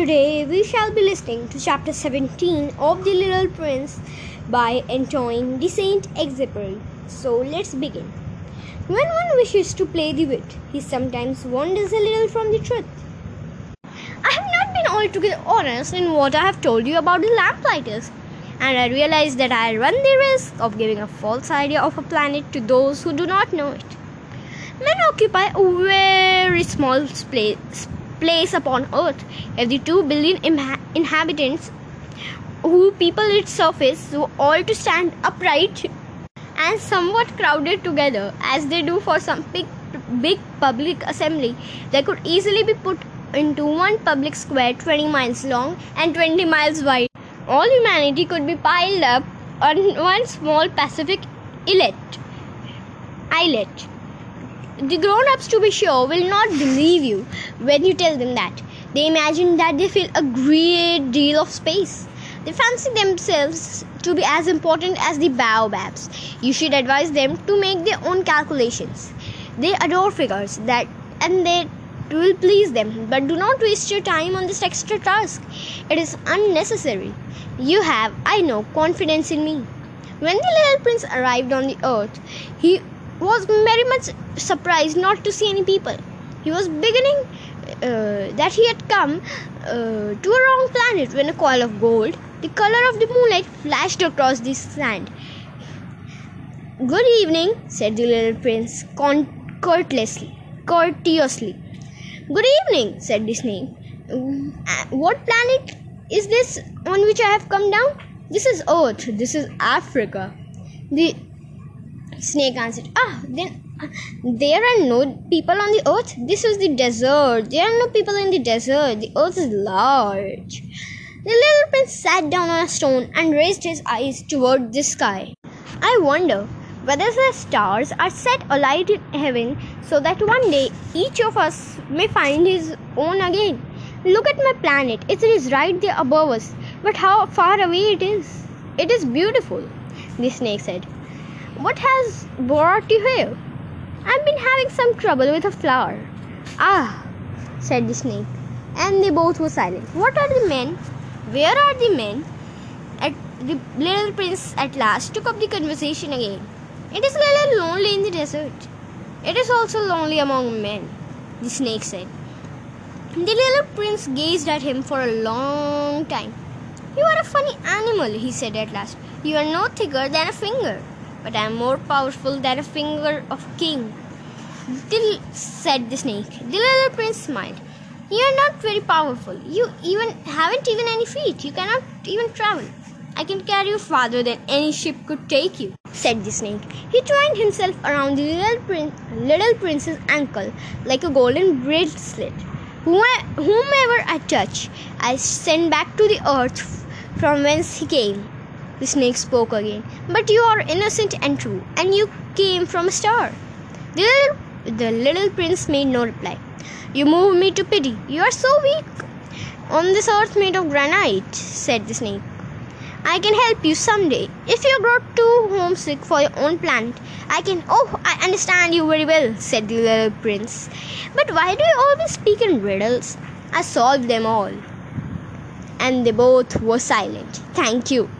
Today we shall be listening to chapter 17 of The Little Prince by Antoine de Saint Exupéry. So let's begin. When one wishes to play the wit, he sometimes wanders a little from the truth. I have not been altogether honest in what I have told you about the lamplighters, and I realize that I run the risk of giving a false idea of a planet to those who do not know it. Men occupy a very small space place upon earth. If the 2 billion inhabitants who people its surface were all to stand upright and somewhat crowded together as they do for some big, big public assembly they could easily be put into one public square 20 miles long and 20 miles wide. All humanity could be piled up on one small pacific islet islet the grown ups, to be sure, will not believe you when you tell them that. They imagine that they fill a great deal of space. They fancy themselves to be as important as the baobabs. You should advise them to make their own calculations. They adore figures that and they will please them, but do not waste your time on this extra task. It is unnecessary. You have, I know, confidence in me. When the little prince arrived on the earth, he was very much surprised not to see any people. He was beginning uh, that he had come uh, to a wrong planet when a coil of gold, the color of the moonlight, flashed across the sand. Good evening, said the little prince con- courteously. Courteously. Good evening, said the snake. Uh, what planet is this on which I have come down? This is Earth. This is Africa. The Snake answered, Ah, then uh, there are no people on the earth. This is the desert. There are no people in the desert. The earth is large. The little prince sat down on a stone and raised his eyes toward the sky. I wonder whether the stars are set alight in heaven so that one day each of us may find his own again. Look at my planet. It is right there above us. But how far away it is. It is beautiful, the snake said. What has brought you here? I've been having some trouble with a flower. Ah, said the snake, and they both were silent. What are the men? Where are the men? At the little prince at last took up the conversation again. It is a little lonely in the desert. It is also lonely among men, the snake said. The little prince gazed at him for a long time. You are a funny animal, he said at last. You are no thicker than a finger but I am more powerful than a finger of king. Dill, said the snake. The little prince smiled. You are not very powerful. You even haven't even any feet. You cannot even travel. I can carry you farther than any ship could take you, said the snake. He twined himself around the little, prin- little prince's ankle like a golden bracelet. Whomever I touch, I send back to the earth from whence he came. The snake spoke again. But you are innocent and true, and you came from a star. The little, the little prince made no reply. You move me to pity. You are so weak. On this earth made of granite, said the snake. I can help you someday. If you grow too homesick for your own planet, I can. Oh, I understand you very well, said the little prince. But why do you always speak in riddles? I solve them all. And they both were silent. Thank you.